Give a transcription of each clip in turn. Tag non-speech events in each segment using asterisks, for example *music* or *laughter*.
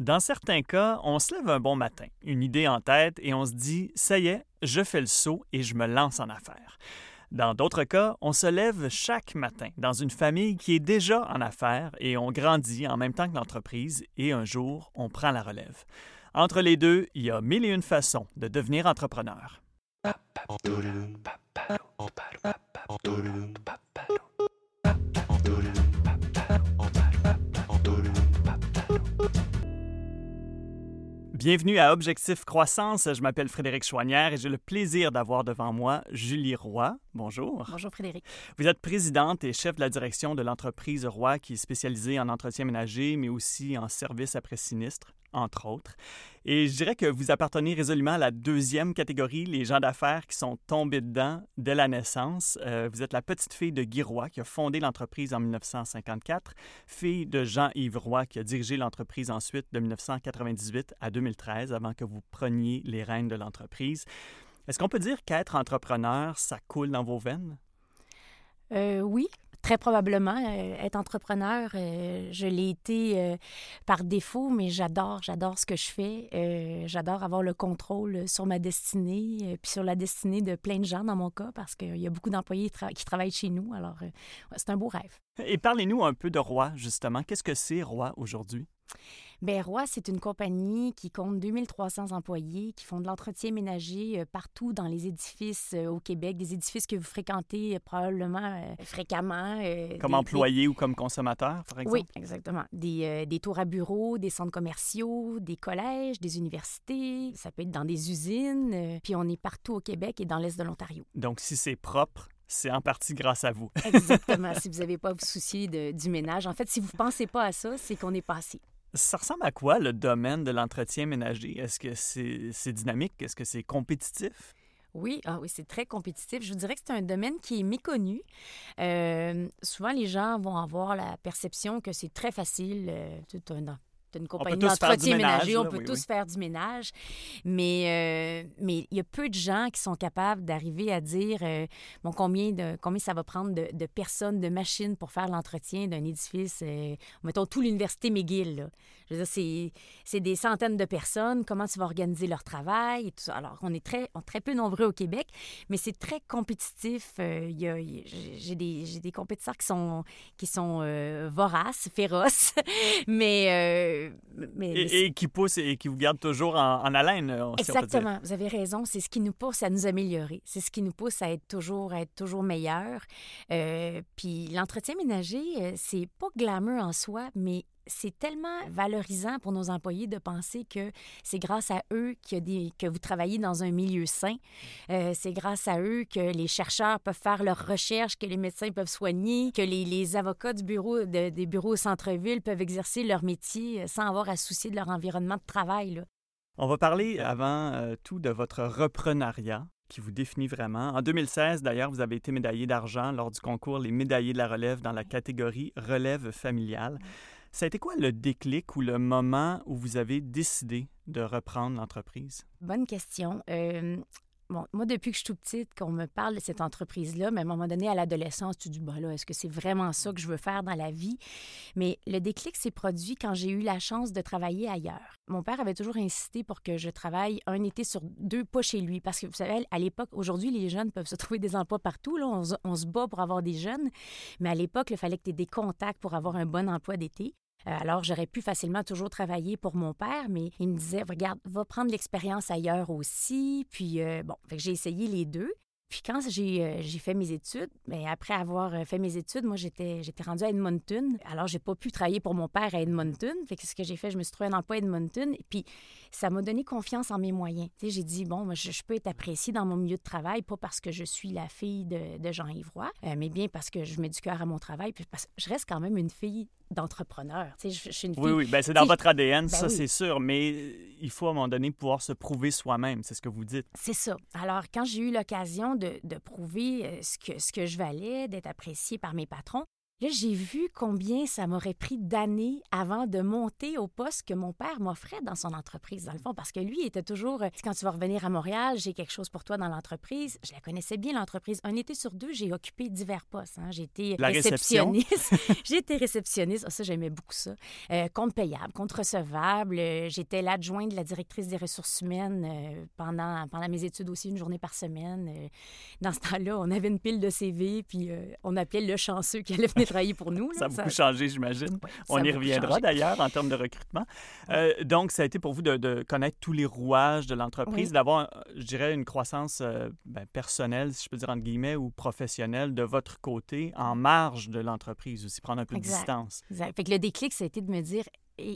Dans certains cas, on se lève un bon matin, une idée en tête et on se dit Ça y est, je fais le saut et je me lance en affaires. Dans d'autres cas, on se lève chaque matin dans une famille qui est déjà en affaires et on grandit en même temps que l'entreprise et un jour, on prend la relève. Entre les deux, il y a mille et une façons de devenir entrepreneur. Bienvenue à Objectif Croissance. Je m'appelle Frédéric Chouanière et j'ai le plaisir d'avoir devant moi Julie Roy. Bonjour. Bonjour Frédéric. Vous êtes présidente et chef de la direction de l'entreprise Roy qui est spécialisée en entretien ménager mais aussi en services après sinistre entre autres. Et je dirais que vous appartenez résolument à la deuxième catégorie, les gens d'affaires qui sont tombés dedans dès la naissance. Euh, vous êtes la petite fille de Guy Roy qui a fondé l'entreprise en 1954, fille de Jean-Yves Roy qui a dirigé l'entreprise ensuite de 1998 à 2013 avant que vous preniez les rênes de l'entreprise. Est-ce qu'on peut dire qu'être entrepreneur, ça coule dans vos veines? Euh, oui, Très probablement, euh, être entrepreneur, euh, je l'ai été par défaut, mais j'adore, j'adore ce que je fais. j'adore avoir le contrôle sur ma destinée, puis sur la destinée de plein de gens dans mon cas, parce qu'il y a beaucoup d'employés qui travaillent chez nous. Alors, c'est un beau rêve. Et parlez-nous un peu de Roi, justement. Qu'est-ce que c'est Roi aujourd'hui? Bien, Roy, c'est une compagnie qui compte 2300 employés qui font de l'entretien ménager euh, partout dans les édifices euh, au Québec, des édifices que vous fréquentez euh, probablement fréquemment. Comme employé ou comme consommateur, par exemple? Oui, exactement. Des, des tours à bureaux, des centres commerciaux, des collèges, des universités. Ça peut être dans des usines. Puis on est partout au Québec et dans l'Est de l'Ontario. Donc, si c'est propre, c'est en partie grâce à vous. Exactement. *laughs* si vous n'avez pas à vous soucier de, du ménage. En fait, si vous ne pensez pas à ça, c'est qu'on est passé. Ça ressemble à quoi le domaine de l'entretien ménager? Est-ce que c'est dynamique? Est-ce que c'est compétitif? Oui, ah oui, c'est très compétitif. Je vous dirais que c'est un domaine qui est méconnu. Euh, souvent, les gens vont avoir la perception que c'est très facile. Euh, tout un, une compagnie d'entretien ménager, on peut tous faire du ménage. Mais euh, mais il y a peu de gens qui sont capables d'arriver à dire euh, bon, combien, de, combien ça va prendre de, de personnes, de machines pour faire l'entretien d'un édifice. Euh, mettons, tout l'Université McGill. Là. Je veux dire, c'est des centaines de personnes. Comment tu vas organiser leur travail et tout ça? Alors, on est très, très peu nombreux au Québec, mais c'est très compétitif. J'ai des, des, compétiteurs qui sont, qui sont voraces, féroces, *laughs* mais et, qui pousse et qui vous garde toujours en, haleine. Exactement. vous avez raison. C'est ce qui nous pousse à nous améliorer. C'est ce qui nous pousse à être toujours, à être toujours meilleur. Euh, puis l'entretien ménager, euh, c'est pas glamour en soi, mais c'est tellement valorisant pour nos employés de penser que c'est grâce à eux que vous travaillez dans un milieu sain. Euh, c'est grâce à eux que les chercheurs peuvent faire leurs recherches, que les médecins peuvent soigner, que les, avocats du bureau, des bureaux au centre-ville peuvent exercer leur métier sans avoir à soucier de leur environnement de travail. On va parler avant euh, tout de votre reprenariat qui vous définit vraiment. En 2016, d'ailleurs, vous avez été médaillé d'argent lors du concours Les médaillés de la relève dans la catégorie relève familiale. Ça a été quoi le déclic ou le moment où vous avez décidé de reprendre l'entreprise? Bonne question. Euh, bon, moi, depuis que je suis tout petite, qu'on me parle de cette entreprise-là, mais à un moment donné, à l'adolescence, tu te dis, bah là, est-ce que c'est vraiment ça que je veux faire dans la vie? Mais le déclic s'est produit quand j'ai eu la chance de travailler ailleurs. Mon père avait toujours insisté pour que je travaille un été sur deux, pas chez lui. Parce que, vous savez, à l'époque, aujourd'hui, les jeunes peuvent se trouver des emplois partout. On, on se bat pour avoir des jeunes. Mais à l'époque, il fallait que tu aies des contacts pour avoir un bon emploi d'été. Euh, alors, j'aurais pu facilement toujours travailler pour mon père, mais il me disait, regarde, va prendre l'expérience ailleurs aussi. Puis, euh, bon, j'ai essayé les deux. Puis quand j'ai euh, fait mes études, mais ben, après avoir fait mes études, moi j'étais j'étais rendue à Edmonton. Alors j'ai pas pu travailler pour mon père à Edmonton. Fait que ce que j'ai fait, je me suis trouvé un emploi à Edmonton. Et puis ça m'a donné confiance en mes moyens. Tu sais, j'ai dit bon, moi, je, peux être appréciée dans mon milieu de travail, pas parce que je suis la fille de, de Jean-Yves Roy, mais bien parce que je mets du cœur à mon travail. Puis parce que je reste quand même une fille d'entrepreneur. Je, je, suis une fille... Oui, oui, ben, c'est dans votre ADN, ben ça c'est sûr, mais il faut à un moment donné pouvoir se prouver soi-même, c'est ce que vous dites. C'est ça. Alors, quand j'ai eu l'occasion de, de, prouver euh, ce que, ce que je valais, d'être appréciée par mes patrons, Là, j'ai vu combien ça m'aurait pris d'années avant de monter au poste que mon père m'offrait dans son entreprise, dans le fond, parce que lui était toujours, euh, quand tu vas revenir à Montréal, j'ai quelque chose pour toi dans l'entreprise. Je la connaissais bien, l'entreprise. Un été sur deux, j'ai occupé divers postes. Hein. J'ai été réceptionniste. *laughs* j'ai été réceptionniste. Ah, ça, j'aimais beaucoup ça. Euh, compte payable, compte recevable. Euh, j'étais l'adjointe de la directrice des ressources humaines pendant, pendant mes études aussi, une journée par semaine. dans ce temps-là, on avait une pile de CV, puis on appelait le chanceux qui allait venir pour nous. ça a beaucoup changé, j'imagine. On y reviendra d'ailleurs en termes de recrutement. Euh, donc, ça a été pour vous de, connaître tous les rouages de l'entreprise, d'avoir, je dirais, une croissance euh, ben, personnelle, si je peux dire entre guillemets, ou professionnelle de votre côté, en marge de l'entreprise aussi, prendre un peu de distance. Exact. Fait que le déclic, ça a été de me dire,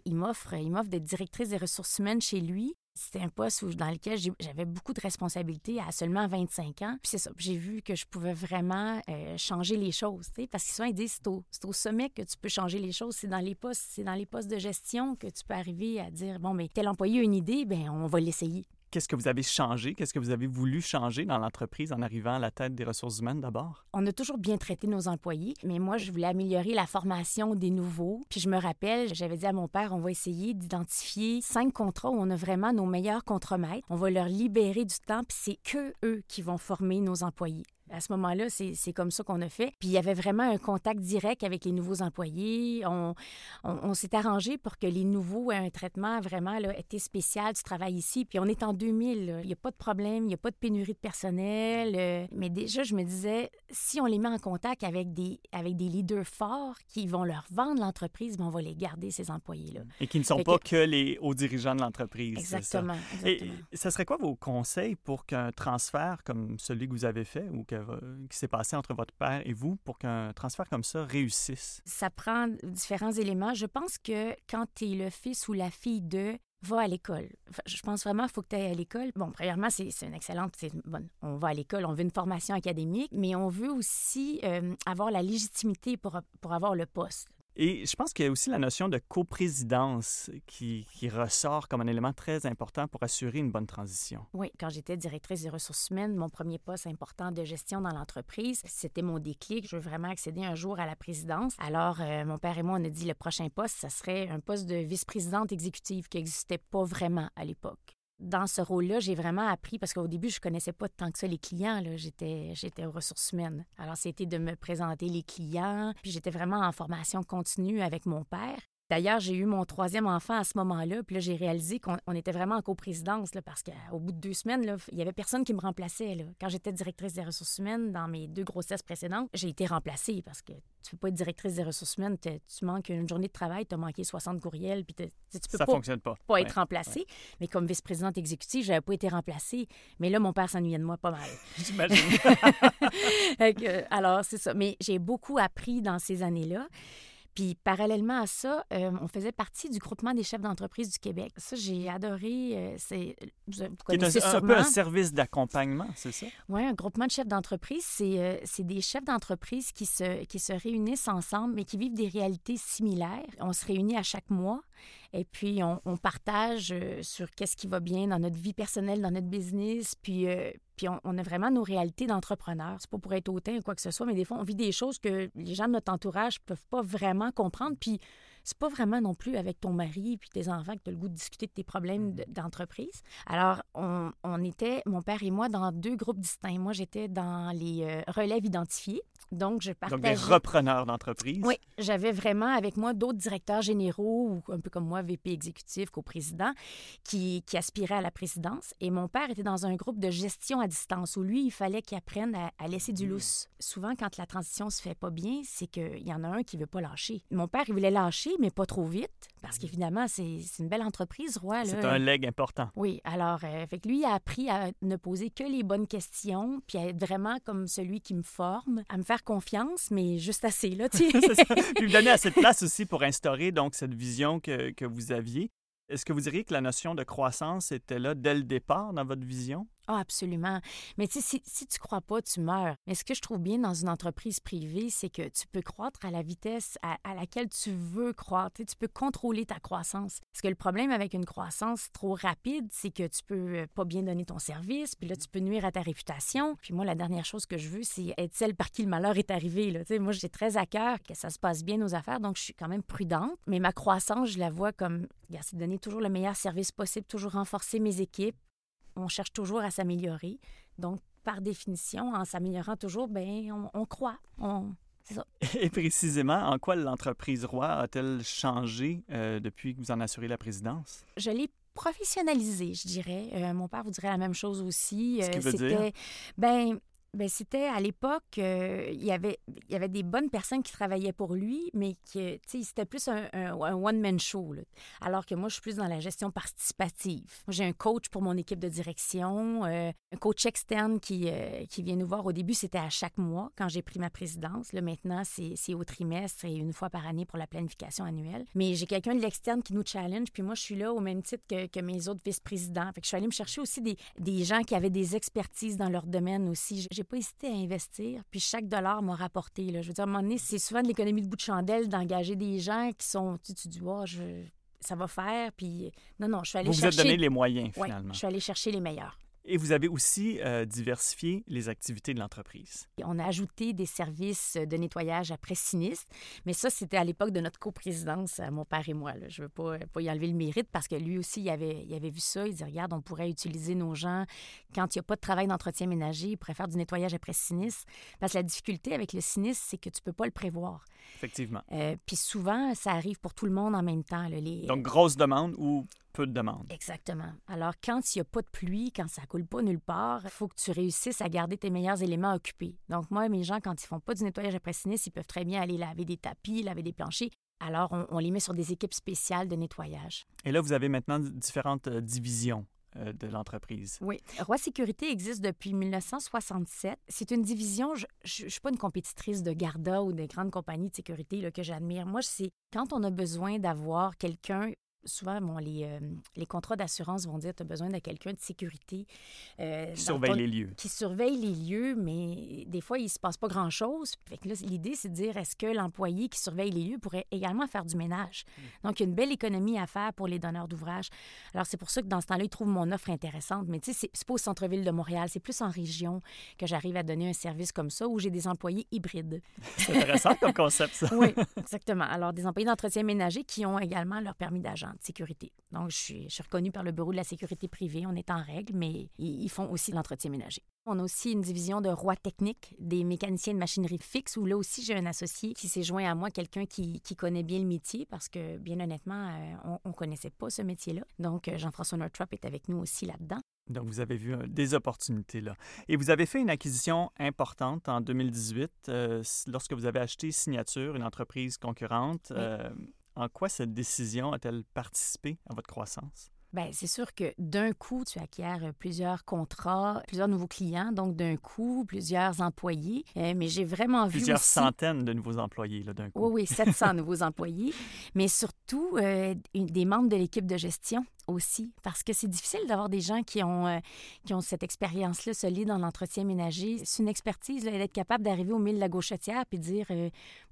il m'offre, il m'offre d'être directrice des ressources humaines chez lui. C'était un poste dans lequel j'avais beaucoup de responsabilités à seulement 25 ans. Puis c'est ça, j'ai vu que je pouvais vraiment euh, changer les choses, parce qu'ils souvent ils disent c'est au, au, sommet que tu peux changer les choses, c'est dans les postes, c'est dans les postes de gestion que tu peux arriver à dire bon mais tel employé a une idée, ben on va l'essayer qu'est-ce que vous avez changé? Qu'est-ce que vous avez voulu changer dans l'entreprise en arrivant à la tête des ressources humaines d'abord? On a toujours bien traité nos employés, mais moi, je voulais améliorer la formation des nouveaux. Puis je me rappelle, j'avais dit à mon père, on va essayer d'identifier cinq contrats où on a vraiment nos meilleurs contremaîtres. On va leur libérer du temps, puis c'est eux qui vont former nos employés. À ce moment-là, c'est comme ça qu'on a fait. Puis il y avait vraiment un contact direct avec les nouveaux employés. On, on, s'est arrangé pour que les nouveaux aient un traitement vraiment là, été spécial. Tu travailles ici. Puis on est en 2000. Il n'y a pas de problème, il n'y a pas de pénurie de personnel. Euh, mais déjà, je me disais, si on les met en contact avec des, avec des leaders forts qui vont leur vendre l'entreprise, ben, on va les garder, ces employés-là. Et qui ne sont pas que... les hauts dirigeants de l'entreprise. Exactement, ça. exactement. Et ce serait quoi vos conseils pour qu'un transfert comme celui que vous avez fait ou que qui s'est passé entre votre père et vous pour qu'un transfert comme ça réussisse? Ça prend différents éléments. Je pense que quand tu es le fils ou la fille de, va à l'école. Je pense vraiment qu'il faut que tu ailles à l'école. Bon, premièrement, c'est une excellente... Bon, on va à l'école, on veut une formation académique, mais on veut aussi euh, avoir la légitimité pour, pour avoir le poste. Et je pense qu'il y a aussi la notion de coprésidence qui, ressort comme un élément très important pour assurer une bonne transition. Oui, quand j'étais directrice des ressources humaines, mon premier poste important de gestion dans l'entreprise, c'était mon déclic. Je veux vraiment accéder un jour à la présidence. Alors, euh, mon père et moi, on a dit le prochain poste, ça serait un poste de vice-présidente exécutive qui n'existait pas vraiment à l'époque dans ce rôle-là, j'ai vraiment appris, parce qu'au début, je connaissais pas tant que ça les clients. J'étais, j'étais aux ressources humaines. Alors, c'était de me présenter les clients. Puis j'étais vraiment en formation continue avec mon père. D'ailleurs, j'ai eu mon troisième enfant à ce moment-là, puis là, j'ai réalisé qu'on était vraiment en coprésidence, parce qu'au bout de deux semaines, là, il y avait personne qui me remplaçait. Là. Quand j'étais directrice des ressources humaines dans mes deux grossesses précédentes, j'ai été remplacée parce que tu peux pas être directrice des ressources humaines, tu manques une journée de travail, tu as manqué 60 courriels, puis tu peux Ça pas, fonctionne pas. pas être remplacée. Mais comme vice-présidente exécutive, j'avais pas été remplacée. Mais là, mon père s'ennuyait de moi pas mal. *laughs* J'imagine. *laughs* alors, c'est ça. Mais j'ai beaucoup appris dans ces années-là. Puis parallèlement à ça, euh, on faisait partie du groupement des chefs d'entreprise du Québec. Ça, j'ai adoré. Euh, c'est, un, un, peu un service d'accompagnement, c'est ça? Oui, un groupement de chefs d'entreprise, c'est, euh, des chefs d'entreprise qui se, qui se réunissent ensemble, mais qui vivent des réalités similaires. On se réunit à chaque mois et puis, on, partage euh, sur qu'est-ce qui va bien dans notre vie personnelle, dans notre business. Puis, euh, on, a vraiment nos réalités d'entrepreneurs. C'est pas pour être hautain ou quoi que ce soit, mais des fois, on vit des choses que les gens de notre entourage peuvent pas vraiment comprendre. Puis, c'est pas vraiment non plus avec ton mari puis tes enfants que tu as le goût de discuter de tes problèmes mm-hmm. d'entreprise. Alors, on, était, mon père et moi, dans deux groupes distincts. Moi, j'étais dans les euh, relèves identifiés. Donc, je partageais... Donc, des repreneurs d'entreprise. Oui, j'avais vraiment avec moi d'autres directeurs généraux, ou un peu comme moi, VP exécutif, co-président, qui, qui aspiraient à la présidence. Et mon père était dans un groupe de gestion à distance où lui, il fallait qu'il apprenne à, laisser du mm. lousse. Souvent, quand la transition se fait pas bien, c'est qu'il y en a un qui veut pas lâcher. Mon père, il voulait lâcher, mais pas trop vite, parce qu'évidemment, c'est une belle entreprise, Roi. C'est un leg important. Oui, alors, euh, fait que lui a appris à ne poser que les bonnes questions, puis à être vraiment comme celui qui me forme, à me faire confiance, mais juste assez, là, tu sais. *laughs* *laughs* puis me donner assez de place aussi pour instaurer, donc, cette vision que, que vous aviez. Est-ce que vous diriez que la notion de croissance était là dès le départ dans votre vision? Ah, absolument. Mais tu sais, si, si tu crois pas, tu meurs. Mais ce que je trouve bien dans une entreprise privée, c'est que tu peux croître à la vitesse à, laquelle tu veux croître. Tu, peux contrôler ta croissance. Parce que le problème avec une croissance trop rapide, c'est que tu peux euh, pas bien donner ton service, puis là, tu peux nuire à ta réputation. Puis moi, la dernière chose que je veux, c'est être celle par qui le malheur est arrivé. Moi, j'ai très à cœur que ça se passe bien nos affaires, donc je suis quand même prudente. Mais ma croissance, je la vois comme, c'est donner toujours le meilleur service possible, toujours renforcer mes équipes, on cherche toujours à s'améliorer. Donc, par définition, en s'améliorant toujours, ben, on, croit. c'est ça. *laughs* Et précisément, en quoi l'entreprise Roi a-t-elle changé euh, depuis que vous en assurez la présidence? Je l'ai professionnalisé, je dirais. Euh, mon père vous dirait la même chose aussi. Ce euh, C'était, ben, ben, c'était à l'époque, euh, il, y avait, il y avait des bonnes personnes qui travaillaient pour lui, mais c'était plus un, one-man show. Alors que moi, je suis plus dans la gestion participative. J'ai un coach pour mon équipe de direction, euh, un coach externe qui, euh, qui vient nous voir. Au début, c'était à chaque mois quand j'ai pris ma présidence. Là, maintenant, c'est, au trimestre et une fois par année pour la planification annuelle. Mais j'ai quelqu'un de l'externe qui nous challenge, puis moi, je suis là au même titre que, que mes autres vice-présidents. Fait que je suis allée me chercher aussi des, des gens qui avaient des expertises dans leur domaine aussi. Pas hésité à investir, puis chaque dollar m'a rapporté. Là. Je veux dire, à un moment donné, c'est souvent de l'économie de bout de chandelle d'engager des gens qui sont, tu, tu dis, oh, je, ça va faire, puis non, non, je suis allée chercher... Vous vous êtes donné les moyens, finalement. je suis allée chercher les meilleurs. Et vous avez aussi euh, diversifié les activités de l'entreprise. On a ajouté des services de nettoyage après sinistre, mais ça, c'était à l'époque de notre coprésidence, euh, mon père et moi. Je ne veux pas, pas, y enlever le mérite parce que lui aussi, il avait, il avait vu ça. Il dit Regarde, on pourrait utiliser nos gens quand il n'y a pas de travail d'entretien ménager, il pourrait faire du nettoyage après sinistre. Parce que la difficulté avec le sinistre, c'est que tu ne peux pas le prévoir. Effectivement. Euh, puis souvent, ça arrive pour tout le monde en même temps. les... Donc, grosse demande ou peu de demande. Exactement. Alors, quand il n'y a pas de pluie, quand ça coule pas nulle part, il faut que tu réussisses à garder tes meilleurs éléments occupés. Donc, moi, mes gens, quand ils font pas du nettoyage après sinistre, ils peuvent très bien aller laver des tapis, laver des planchers. Alors, on, les met sur des équipes spéciales de nettoyage. Et là, vous avez maintenant différentes euh, divisions euh, de l'entreprise. Oui. Roi Sécurité existe depuis 1967. C'est une division, je ne suis pas une compétitrice de Garda ou des grandes compagnies de sécurité là, que j'admire. Moi, c'est quand on a besoin d'avoir quelqu'un souvent, bon, les, euh, les contrats d'assurance vont dire que tu as besoin de quelqu'un de sécurité. Euh, qui surveille les lieux. Qui surveille les lieux, mais des fois, il ne se passe pas grand-chose. L'idée, c'est de dire est-ce que l'employé qui surveille les lieux pourrait également faire du ménage? Hmm. Donc, il y a une belle économie à faire pour les donneurs d'ouvrage. Alors, c'est pour ça que dans ce temps-là, ils trouvent mon offre intéressante. Mais tu sais, c'est pas au centre-ville de Montréal, c'est plus en région que j'arrive à donner un service comme ça où j'ai des employés hybrides. C'est intéressant comme concept, ça. *laughs* oui, exactement. Alors, des employés d'entretien ménager qui ont également leur permis d'agent de sécurité. Donc, je suis, je suis reconnue par le Bureau de la sécurité privée. On est en règle, mais ils, font aussi l'entretien ménager. On a aussi une division de roi technique, des mécaniciens de machinerie fixe, où là aussi, j'ai un associé qui s'est joint à moi, quelqu'un qui, qui, connaît bien le métier, parce que, bien honnêtement, euh, on ne connaissait pas ce métier-là. Donc, euh, Jean-François Northrop est avec nous aussi là-dedans. Donc, vous avez vu euh, des opportunités là. Et vous avez fait une acquisition importante en 2018 lorsque vous avez acheté Signature, une entreprise concurrente. En quoi cette décision a-t-elle participé à votre croissance? Bien, c'est sûr que d'un coup, tu acquiers euh, plusieurs contrats, plusieurs nouveaux clients, donc d'un coup, plusieurs employés. Euh, mais j'ai vraiment vu. Plusieurs centaines de nouveaux employés, là, d'un coup. Oui, oui, 700 *laughs* nouveaux employés. Mais surtout, euh, des membres de l'équipe de gestion aussi, parce que c'est difficile d'avoir des gens qui ont, qui ont cette expérience-là solide dans l'entretien ménager. C'est une expertise, d'être capable d'arriver au milieu de la gauchetière puis dire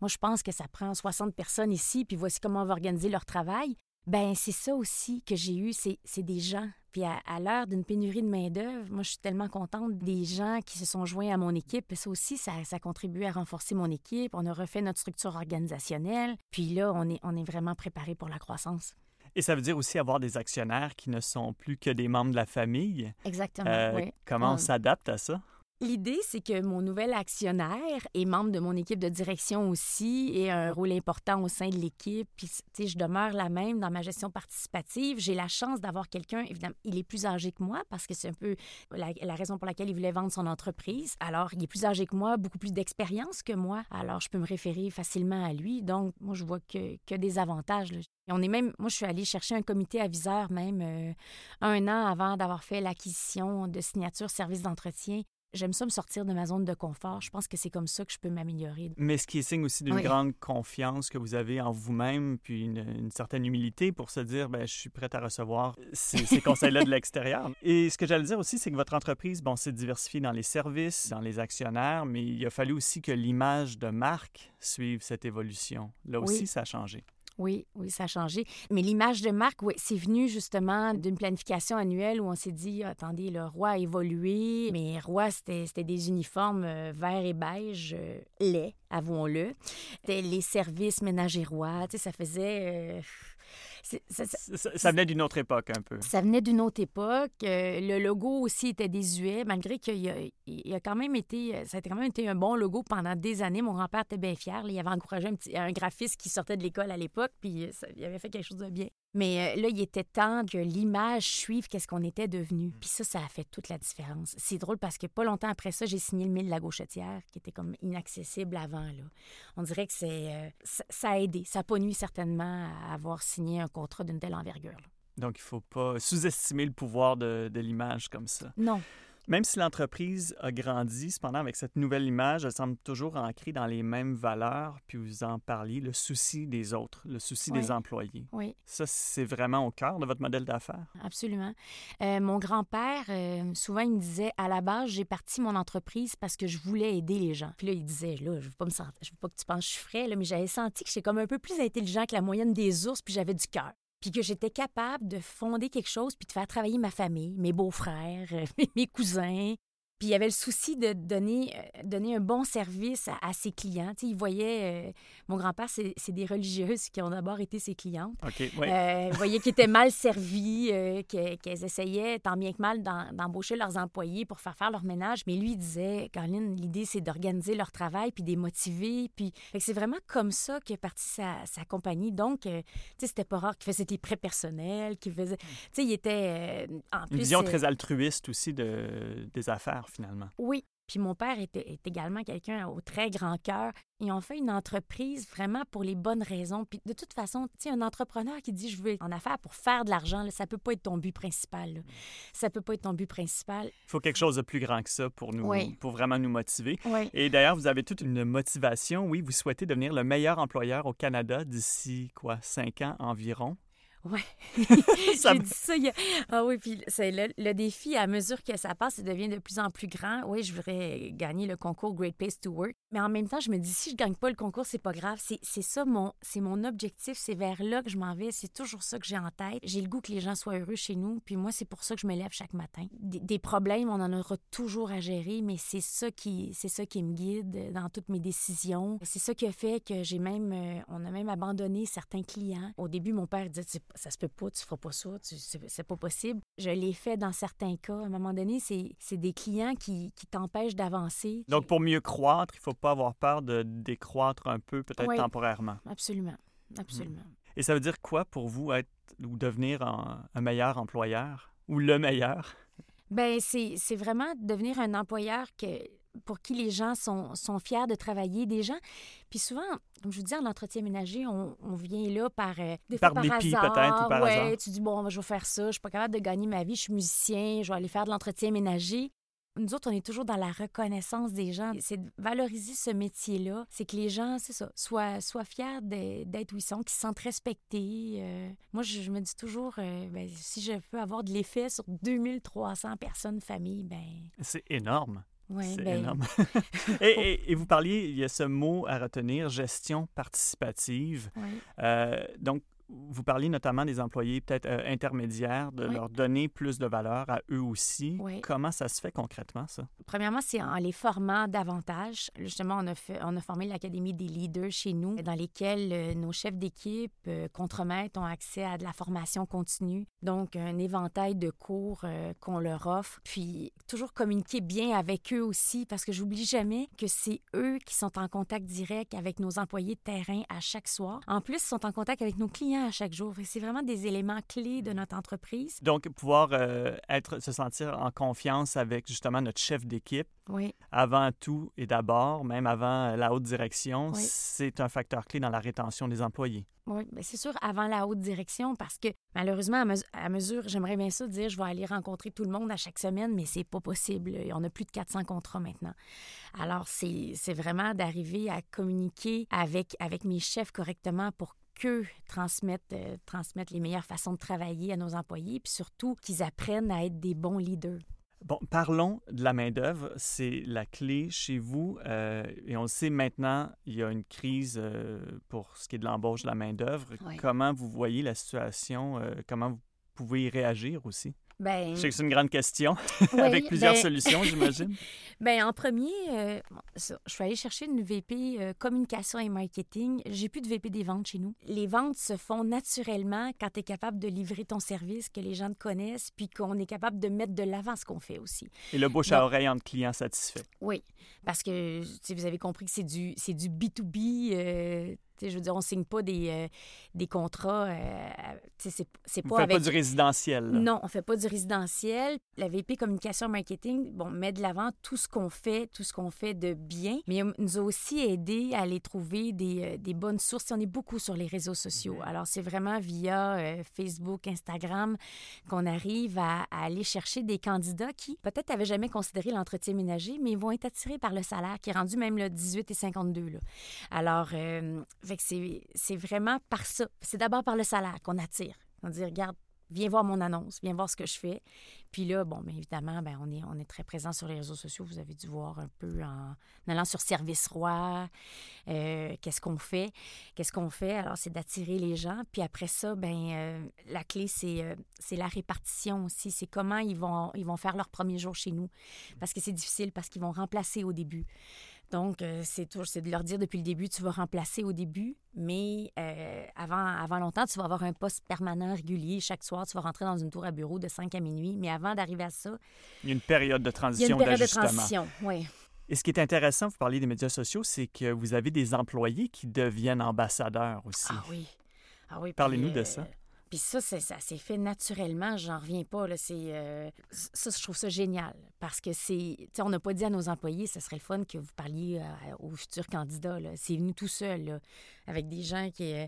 Moi, je pense que ça prend 60 personnes ici, puis voici comment on va organiser leur travail. Ben c'est ça aussi que j'ai eu, c'est des gens. Puis à, l'heure d'une pénurie de main-d'œuvre, moi, je suis tellement contente des gens qui se sont joints à mon équipe. Ça aussi, ça, ça a contribué à renforcer mon équipe. On a refait notre structure organisationnelle. Puis là, on est, on est vraiment préparé pour la croissance. Et ça veut dire aussi avoir des actionnaires qui ne sont plus que des membres de la famille? Exactement. Euh, oui. Comment on s'adapte à ça? L'idée, c'est que mon nouvel actionnaire est membre de mon équipe de direction aussi et a un rôle important au sein de l'équipe. Puis, tu sais, je demeure la même dans ma gestion participative. J'ai la chance d'avoir quelqu'un, évidemment, il est plus âgé que moi parce que c'est un peu la, raison pour laquelle il voulait vendre son entreprise. Alors, il est plus âgé que moi, beaucoup plus d'expérience que moi. Alors, je peux me référer facilement à lui. Donc, moi, je vois que, que des avantages. Et on est même, moi, je suis allée chercher un comité aviseur même euh, un an avant d'avoir fait l'acquisition de signature service d'entretien j'aime ça me sortir de ma zone de confort. Je pense que c'est comme ça que je peux m'améliorer. Mais ce qui est signe aussi d'une grande confiance que vous avez en vous-même, puis une, certaine humilité pour se dire, ben, je suis prête à recevoir ces, ces *laughs* conseils-là de l'extérieur. Et ce que j'allais dire aussi, c'est que votre entreprise, bon, s'est diversifiée dans les services, dans les actionnaires, mais il a fallu aussi que l'image de marque suive cette évolution. Là aussi, ça a changé. Oui, oui, ça a changé. Mais l'image de marque, oui, c'est venu justement d'une planification annuelle où on s'est dit, attendez, le roi a évolué, mais roi, c'était des uniformes euh, vert et beige, euh, avouons-le. C'était les services ménagers rois, tu sais, ça faisait... Euh, ça, venait d'une autre époque un peu. Ça venait d'une autre époque. Euh, le logo aussi était désuet, malgré qu'il a, il a quand même été, ça a quand même été un bon logo pendant des années. Mon grand-père était bien fier. il avait encouragé un, petit, un graphiste qui sortait de l'école à l'époque, puis il avait fait quelque chose de bien. Mais euh, là, il était temps que l'image suive qu'est-ce qu'on était devenu. Mm. Puis ça, ça a fait toute la différence. C'est drôle parce que pas longtemps après ça, j'ai signé le mille de la gauchetière, qui était comme inaccessible avant. Là. On dirait que c'est euh, ça, a aidé. Ça n'a pas nuit certainement à avoir signé un contrat d'une telle envergure. Donc, il ne faut pas sous-estimer le pouvoir de, de l'image comme ça. Non. Même si l'entreprise a grandi, cependant, avec cette nouvelle image, elle semble toujours ancrée dans les mêmes valeurs, puis vous en parliez, le souci des autres, le souci des employés. Oui. Ça, c'est vraiment au cœur de votre modèle d'affaires? Absolument. Euh, mon grand-père, euh, souvent, il me disait, à la base, j'ai parti mon entreprise parce que je voulais aider les gens. Puis là, il disait, là, je veux pas me sentir, je veux pas que tu penses que je suis frais, là, mais j'avais senti que j'étais comme un peu plus intelligent que la moyenne des ours, puis j'avais du cœur puis que j'étais capable de fonder quelque chose, puis de faire travailler ma famille, mes beaux-frères, *laughs* mes cousins, puis il y avait le souci de donner, euh, donner un bon service à, ses clients. Tu sais, il voyait, euh, mon grand-père, c'est des religieuses qui ont d'abord été ses clientes. OK, euh, il voyait qu'ils étaient mal servis, qu'elles essayaient tant bien que mal d'embaucher leurs employés pour faire faire leur ménage. Mais lui, il disait, Caroline, l'idée, c'est d'organiser leur travail puis de les motiver. Puis c'est vraiment comme ça qu'est partie sa, sa, compagnie. Donc, tu sais, c'était pas rare qu'il faisait des prêts personnels, qu'il faisait... Tu sais, il était... en plus, Une vision très altruiste aussi de, des affaires finalement. Oui. Puis mon père était, est également quelqu'un au très grand cœur. Ils ont fait une entreprise vraiment pour les bonnes raisons. Puis de toute façon, tu sais, un entrepreneur qui dit je veux en affaires pour faire de l'argent, ça peut pas être ton but principal. Là. Ça peut pas être ton but principal. Il faut quelque chose de plus grand que ça pour nous, pour vraiment nous motiver. Oui. Et d'ailleurs, vous avez toute une motivation. Oui, vous souhaitez devenir le meilleur employeur au Canada d'ici quoi, cinq ans environ? Ouais. *laughs* J'ai dit ça. Ah oui, puis c'est le, défi, à mesure que ça passe, ça devient de plus en plus grand. Oui, je voudrais gagner le concours Great Place to Work. Mais en même temps, je me dis, si je gagne pas le concours, c'est pas grave. C'est ça mon, c'est mon objectif. C'est vers là que je m'en vais. C'est toujours ça que j'ai en tête. J'ai le goût que les gens soient heureux chez nous. Puis moi, c'est pour ça que je me lève chaque matin. Des, problèmes, on en aura toujours à gérer, mais c'est ça qui, c'est ça qui me guide dans toutes mes décisions. C'est ça qui a fait que j'ai même, euh, on a même abandonné certains clients. Au début, mon père disait, ça se peut pas, tu feras pas ça, c'est pas possible. Je l'ai fait dans certains cas. À un moment donné, c'est des clients qui, qui t'empêchent d'avancer. Donc, pour mieux croître, il faut pas avoir peur de décroître un peu, peut-être temporairement. Absolument. Absolument. Hmm. Et ça veut dire quoi pour vous être ou devenir un, un meilleur employeur ou le meilleur? Ben c'est vraiment devenir un employeur que pour qui les gens sont, sont, fiers de travailler, des gens. Puis souvent, comme je vous dis, en entretien ménager, on, on vient là par euh, des par, par dépit peut-être ou par ouais, Tu dis, bon, je vais faire ça, je suis pas capable de gagner ma vie, je suis musicien, je vais aller faire de l'entretien ménager. Nous autres, on est toujours dans la reconnaissance des gens. C'est de valoriser ce métier-là. C'est que les gens, c'est ça, soient, soient fiers d'être où ils sont, qu'ils se sentent respectés. Euh, moi, je, me dis toujours, euh, ben, si je peux avoir de l'effet sur 2300 personnes, familles, ben... C'est énorme c'est ben énorme. *laughs* et, vous parliez, il y a ce mot à retenir, gestion participative. Euh, donc, vous parliez notamment des employés peut-être euh, intermédiaires, de leur donner plus de valeur à eux aussi. Comment ça se fait concrètement, ça? Premièrement, c'est en les formant davantage. Justement, on a, fait, on a formé l'Académie des leaders chez nous, dans lesquels euh, nos chefs d'équipe, euh, contremaîtres, ont accès à de la formation continue. Donc, un éventail de cours qu'on leur offre. Puis, toujours communiquer bien avec eux aussi, parce que j'oublie jamais que c'est eux qui sont en contact direct avec nos employés de terrain à chaque soir. En plus, ils sont en contact avec nos clients clients à chaque jour. C'est vraiment des éléments clés de notre entreprise. Donc, pouvoir euh, être, se sentir en confiance avec justement notre chef d'équipe, oui. avant tout et d'abord, même avant la haute direction, c'est un facteur clé dans la rétention des employés. Oui, bien c'est sûr, avant la haute direction, parce que malheureusement, à, mesure, j'aimerais bien ça dire, je vais aller rencontrer tout le monde à chaque semaine, mais c'est pas possible. On a plus de 400 contrats maintenant. Alors, c'est vraiment d'arriver à communiquer avec, avec mes chefs correctement pour qu'eux transmettent, euh, transmettent les meilleures façons de travailler à nos employés, puis surtout qu'ils apprennent à être des bons leaders. Bon, parlons de la main-d'œuvre. C'est la clé chez vous. Euh, et on le sait maintenant, il y a une crise euh, pour ce qui est de l'embauche de la main-d'œuvre. Comment vous voyez la situation? Euh, comment vous pouvez y réagir aussi? Ben, je sais que c'est une grande question, *laughs* avec plusieurs ben, solutions, j'imagine. *laughs* ben, en premier, euh, je suis allée chercher une VP euh, communication et marketing. J'ai plus de VP des ventes chez nous. Les ventes se font naturellement quand tu es capable de livrer ton service, que les gens te connaissent, puis qu'on est capable de mettre de l'avant ce qu'on fait aussi. Et le bouche à oreille entre clients satisfaits. Oui, parce que vous avez compris que c'est du, du B2B je veux dire, on ne signe pas des, euh, des contrats. Euh, c'est, c'est pas pas du résidentiel. Non, on ne fait pas du résidentiel. La VP Communication Marketing, bon, met de l'avant tout ce qu'on fait, tout ce qu'on fait de bien, mais nous a aussi aidé à aller trouver des, euh, des bonnes sources. On est beaucoup sur les réseaux sociaux. Alors, c'est vraiment via Facebook, Instagram qu'on arrive à, aller chercher des candidats qui, peut-être, n'avaient jamais considéré l'entretien ménager, mais vont être attirés par le salaire qui est rendu même le 18 et 52. Là. Alors, c'est vraiment par ça. C'est d'abord par le salaire qu'on attire. On dit, regarde, viens voir mon annonce, viens voir ce que je fais. Puis là, bon, bien évidemment, ben, on, est, très présent sur les réseaux sociaux. Vous avez dû voir un peu en, allant sur Service Roi, euh, qu'est-ce qu'on fait. Qu'est-ce qu'on fait? Alors, c'est d'attirer les gens. Puis après ça, ben euh, la clé, c'est euh, c'est la répartition aussi. C'est comment ils vont faire leur premier jour chez nous. Parce que c'est difficile, parce qu'ils vont remplacer au début. Donc, euh, c'est de leur dire depuis le début, tu vas remplacer au début, mais euh, avant, avant longtemps, tu vas avoir un poste permanent, régulier. Chaque soir, tu vas rentrer dans une tour à bureau de 5 à minuit. Mais avant d'arriver à ça... Il y a une période de transition, Il y a une période de transition, oui. Et ce qui est intéressant, vous parlez des médias sociaux, c'est que vous avez des employés qui deviennent ambassadeurs aussi. Ah oui. Ah oui. Parlez-nous de ça. Puis ça, ça s'est fait naturellement, j'en reviens pas. Euh, ça, je trouve ça génial parce que c'est. On n'a pas dit à nos employés, ce serait le fun que vous parliez euh, aux futurs candidats. C'est venu tout seul, avec des gens qui, euh,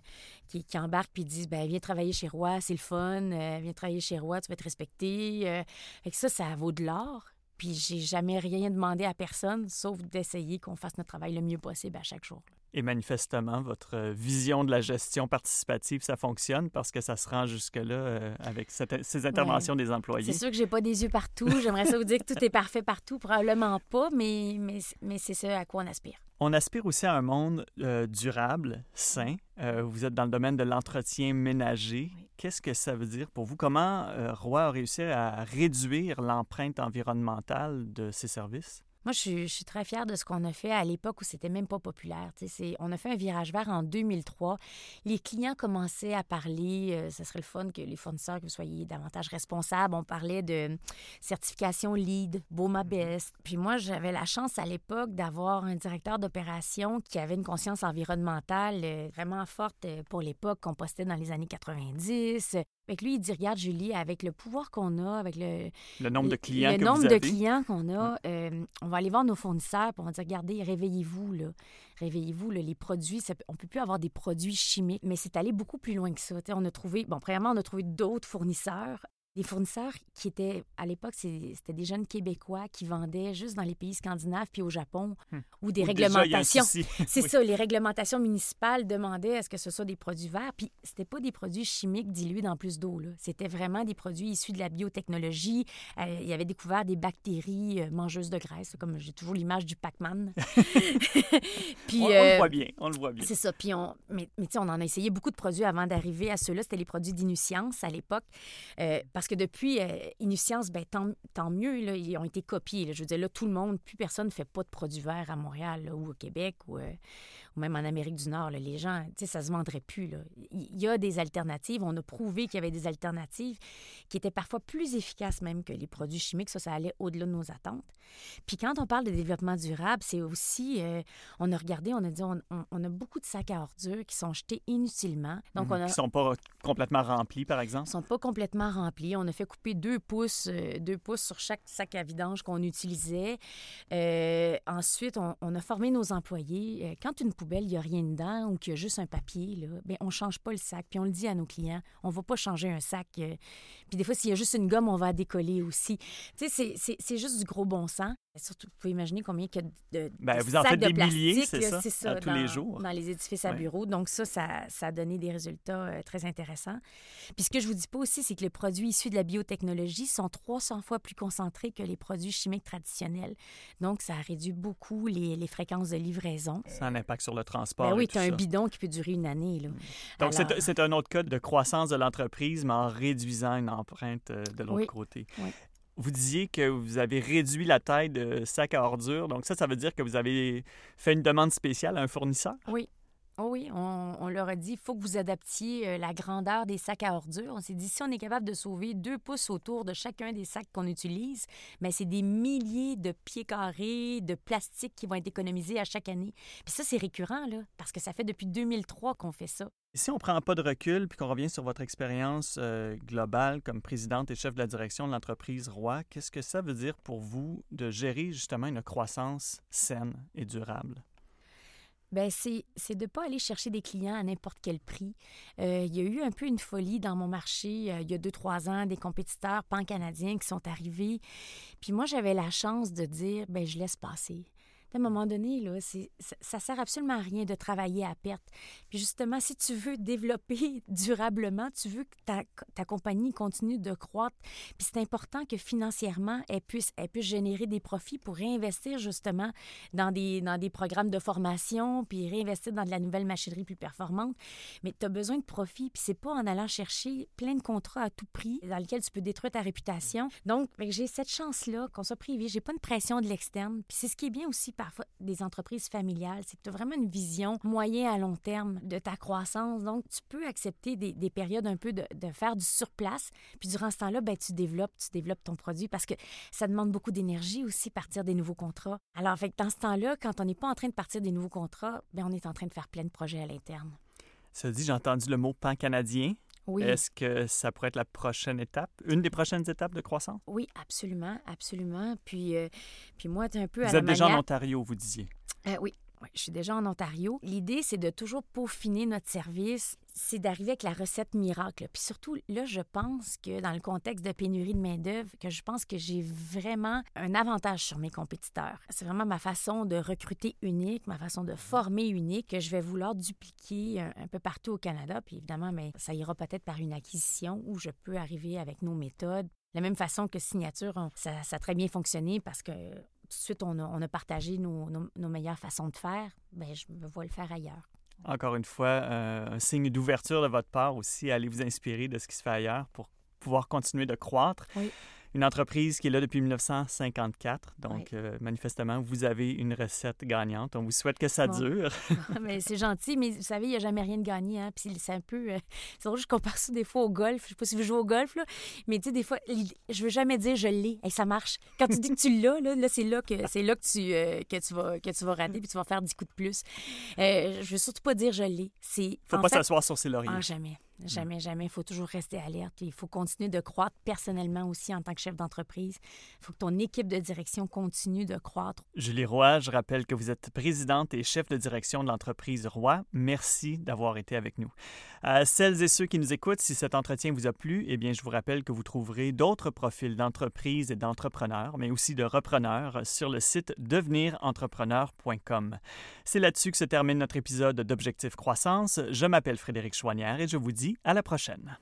qui, embarquent puis disent ben viens travailler chez Roi, c'est le fun, viens travailler chez Roi, tu vas être respecté. et ça, ça vaut de l'or. Puis j'ai jamais rien demandé à personne, sauf d'essayer qu'on fasse notre travail le mieux possible à chaque jour. Et manifestement, votre euh, vision de la gestion participative, ça fonctionne parce que ça se rend jusque-là euh, avec ces interventions des employés. C'est sûr que j'ai pas des yeux partout. J'aimerais ça vous dire que tout est parfait partout. Probablement pas, mais, mais, mais c'est ça à quoi on aspire. On aspire aussi à un monde euh, durable, sain. vous êtes dans le domaine de l'entretien ménager. Qu'est-ce que ça veut dire pour vous? Comment Roi a réussi à réduire l'empreinte environnementale de ses services? Moi, je suis, très fière de ce qu'on a fait à l'époque où c'était même pas populaire. On a fait un virage vert en 2003. Les clients commençaient à parler, euh, ce serait le fun que les fournisseurs, que vous soyez davantage responsables. On parlait de certification LEED, BOMA mm-hmm. Best. Puis moi, j'avais la chance à l'époque d'avoir un directeur d'opération qui avait une conscience environnementale euh, vraiment forte euh, pour l'époque qu'on postait dans les années 90. Fait lui, il dit Regarde, Julie, avec le pouvoir qu'on a, avec le, le nombre de clients le nombre de clients qu'on a, euh, on va aller voir nos fournisseurs et on va dire Regardez, réveillez-vous, là. Réveillez-vous, les produits, on ne peut plus avoir des produits chimiques, mais c'est allé beaucoup plus loin que ça. on a trouvé, bon, premièrement, on a trouvé d'autres fournisseurs des fournisseurs qui étaient, à l'époque, c'était des jeunes Québécois qui vendaient juste dans les pays scandinaves puis au Japon, hmm. où des réglementations. *laughs* C'est ça, les réglementations municipales demandaient à ce que ce soit des produits verts. Puis c'était pas des produits chimiques dilués dans plus d'eau. C'était vraiment des produits issus de la biotechnologie. Euh, il y avait découvert des bactéries euh, mangeuses de graisse, comme j'ai toujours l'image du Pac-Man. *laughs* *laughs* puis, on, le euh, voit bien, on le voit bien. C'est ça. Puis on, mais, mais on en a essayé beaucoup de produits avant d'arriver à ceux-là. C'était les produits d'inuscience à l'époque. parce parce que depuis euh, Iniscience, ben, tant, tant mieux, ils ont été copiés. Je veux dire, là, tout le monde, plus personne ne fait pas de produits verts à Montréal ou au Québec ou, euh, ou, même en Amérique du Nord. les gens, tu sais, ça se vendrait plus. Là. Il y a des alternatives. On a prouvé qu'il y avait des alternatives qui étaient parfois plus efficaces même que les produits chimiques. Ça, ça allait au-delà de nos attentes. Puis quand on parle de développement durable, c'est aussi, euh, on a regardé, on a dit, on, on, a beaucoup de sacs à ordures qui sont jetés inutilement. Donc, on a... Qui ne sont pas complètement remplis, par exemple? Ils ne sont pas complètement remplis. On a fait couper deux pouces, euh, deux pouces sur chaque sac à vidange qu'on utilisait. Euh, ensuite, on, a formé nos employés. quand une poubelle, il n'y a rien dedans ou qu'il y a juste un papier, là, bien, on ne change pas le sac. Puis on le dit à nos clients, on ne va pas changer un sac. puis des fois, s'il y a juste une gomme, on va décoller aussi. Tu sais, c'est juste du gros bon sens. Surtout, vous pouvez imaginer combien il y a de, ben, vous en faites des milliers, c'est ça, tous les jours. Dans les édifices à bureaux. Donc ça, ça, ça, a donné des résultats euh, très intéressants. Puis ce que je vous dis pas aussi, c'est que les produits issus de la biotechnologie sont 300 fois plus concentrés que les produits chimiques traditionnels. Donc ça a réduit beaucoup les, les fréquences de livraison. Ça a un impact sur le transport. Ben oui, tu as un bidon qui peut durer une année. Là. Donc c'est un autre cas de croissance de l'entreprise, mais en réduisant une empreinte euh, de l'autre côté. Oui. Vous disiez que vous avez réduit la taille de sac à ordures. Donc ça, ça veut dire que vous avez fait une demande spéciale à un fournisseur? Oui. Oh oui, on, leur a dit, il faut que vous adaptiez euh, la grandeur des sacs à ordures. On s'est dit, si on est capable de sauver deux pouces autour de chacun des sacs qu'on utilise, mais c'est des milliers de pieds carrés de plastique qui vont être économisés à chaque année. Puis ça, c'est récurrent, là, parce que ça fait depuis 2003 qu'on fait ça. Si on prend pas de recul puis qu'on revient sur votre expérience euh, globale comme présidente et chef de la direction de l'entreprise Roi, qu'est-ce que ça veut dire pour vous de gérer justement une croissance saine et durable? Bien, c'est, de ne pas aller chercher des clients à n'importe quel prix. Euh, il y a eu un peu une folie dans mon marché euh, il y a deux, trois ans, des compétiteurs pan-canadiens qui sont arrivés. Puis moi, j'avais la chance de dire, ben je laisse passer à un moment donné, là, ça, ne sert absolument à rien de travailler à perte. Puis justement, si tu veux développer *laughs* durablement, tu veux que ta, ta compagnie continue de croître, puis c'est important que financièrement, elle puisse, elle puisse générer des profits pour réinvestir justement dans des, dans des programmes de formation, puis réinvestir dans de la nouvelle machinerie plus performante. Mais tu as besoin de profits, puis c'est pas en allant chercher plein de contrats à tout prix dans lesquels tu peux détruire ta réputation. Donc, j'ai cette chance-là qu'on soit privé. J'ai pas une pression de l'externe. Puis c'est ce qui est bien aussi parfois des entreprises familiales, c'est que tu as vraiment une vision moyen à long terme de ta croissance. Donc, tu peux accepter des, des périodes un peu de, faire du surplace. Puis durant ce temps-là, ben, tu développes, tu développes ton produit parce que ça demande beaucoup d'énergie aussi, partir des nouveaux contrats. Alors, fait dans ce temps-là, quand on n'est pas en train de partir des nouveaux contrats, ben, on est en train de faire plein de projets à l'interne. Ça dit, j'ai entendu le mot pan-canadien. Est-ce que ça pourrait être la prochaine étape, une des prochaines étapes de croissance? Oui, absolument, absolument. Puis, euh, puis moi, tu un peu vous à Vous êtes déjà en Ontario, vous disiez. Euh, oui, je suis déjà en Ontario. L'idée, c'est de toujours peaufiner notre service. C'est d'arriver avec la recette miracle. Puis surtout, là, je pense que dans le contexte de pénurie de main-d'œuvre, que je pense que j'ai vraiment un avantage sur mes compétiteurs. C'est vraiment ma façon de recruter unique, ma façon de former unique que je vais vouloir dupliquer un, peu partout au Canada. Puis évidemment, mais ça ira peut-être par une acquisition où je peux arriver avec nos méthodes. De la même façon que Signature, ça, a très bien fonctionné parce que tout de suite, on a, partagé nos, meilleures façons de faire, bien, je me vois le faire ailleurs. Encore une fois, euh, un signe d'ouverture de votre part aussi, allez vous inspirer de ce qui se fait ailleurs pour pouvoir continuer de croître. Oui une entreprise qui est là depuis 1954. Donc, euh, manifestement, vous avez une recette gagnante. On vous souhaite que ça dure. *laughs* mais c'est gentil, mais vous savez, il n'y a jamais rien de gagné. Hein? Puis c'est un peu. Euh, c'est drôle, je compare ça des fois au golf. Je ne sais pas si vous jouez au golf, là, mais tu sais, des fois, je veux jamais dire je l'ai et ça marche. Quand tu dis que tu l'as, là, là c'est là que c'est là que tu, euh, que, tu vas, que tu vas rater puis tu vas faire 10 coups de plus. Je veux surtout pas dire je l'ai. Il faut pas s'asseoir sur ses lauriers. Ah, jamais. Mm. Jamais, jamais. Il faut toujours rester alerte. Il faut continuer de croître personnellement aussi en tant que chef d'entreprise. Il faut que ton équipe de direction continue de croître. Julie Roy, je rappelle que vous êtes présidente et chef de direction de l'entreprise Roy. Merci d'avoir été avec nous. À celles et ceux qui nous écoutent, si cet entretien vous a plu, eh bien, je vous rappelle que vous trouverez d'autres profils d'entreprises et d'entrepreneurs, mais aussi de repreneurs sur le site devenirentrepreneur.com. C'est là-dessus que se termine notre épisode d'Objectif Croissance. Je m'appelle Frédéric Chouanière et je vous dis à la prochaine.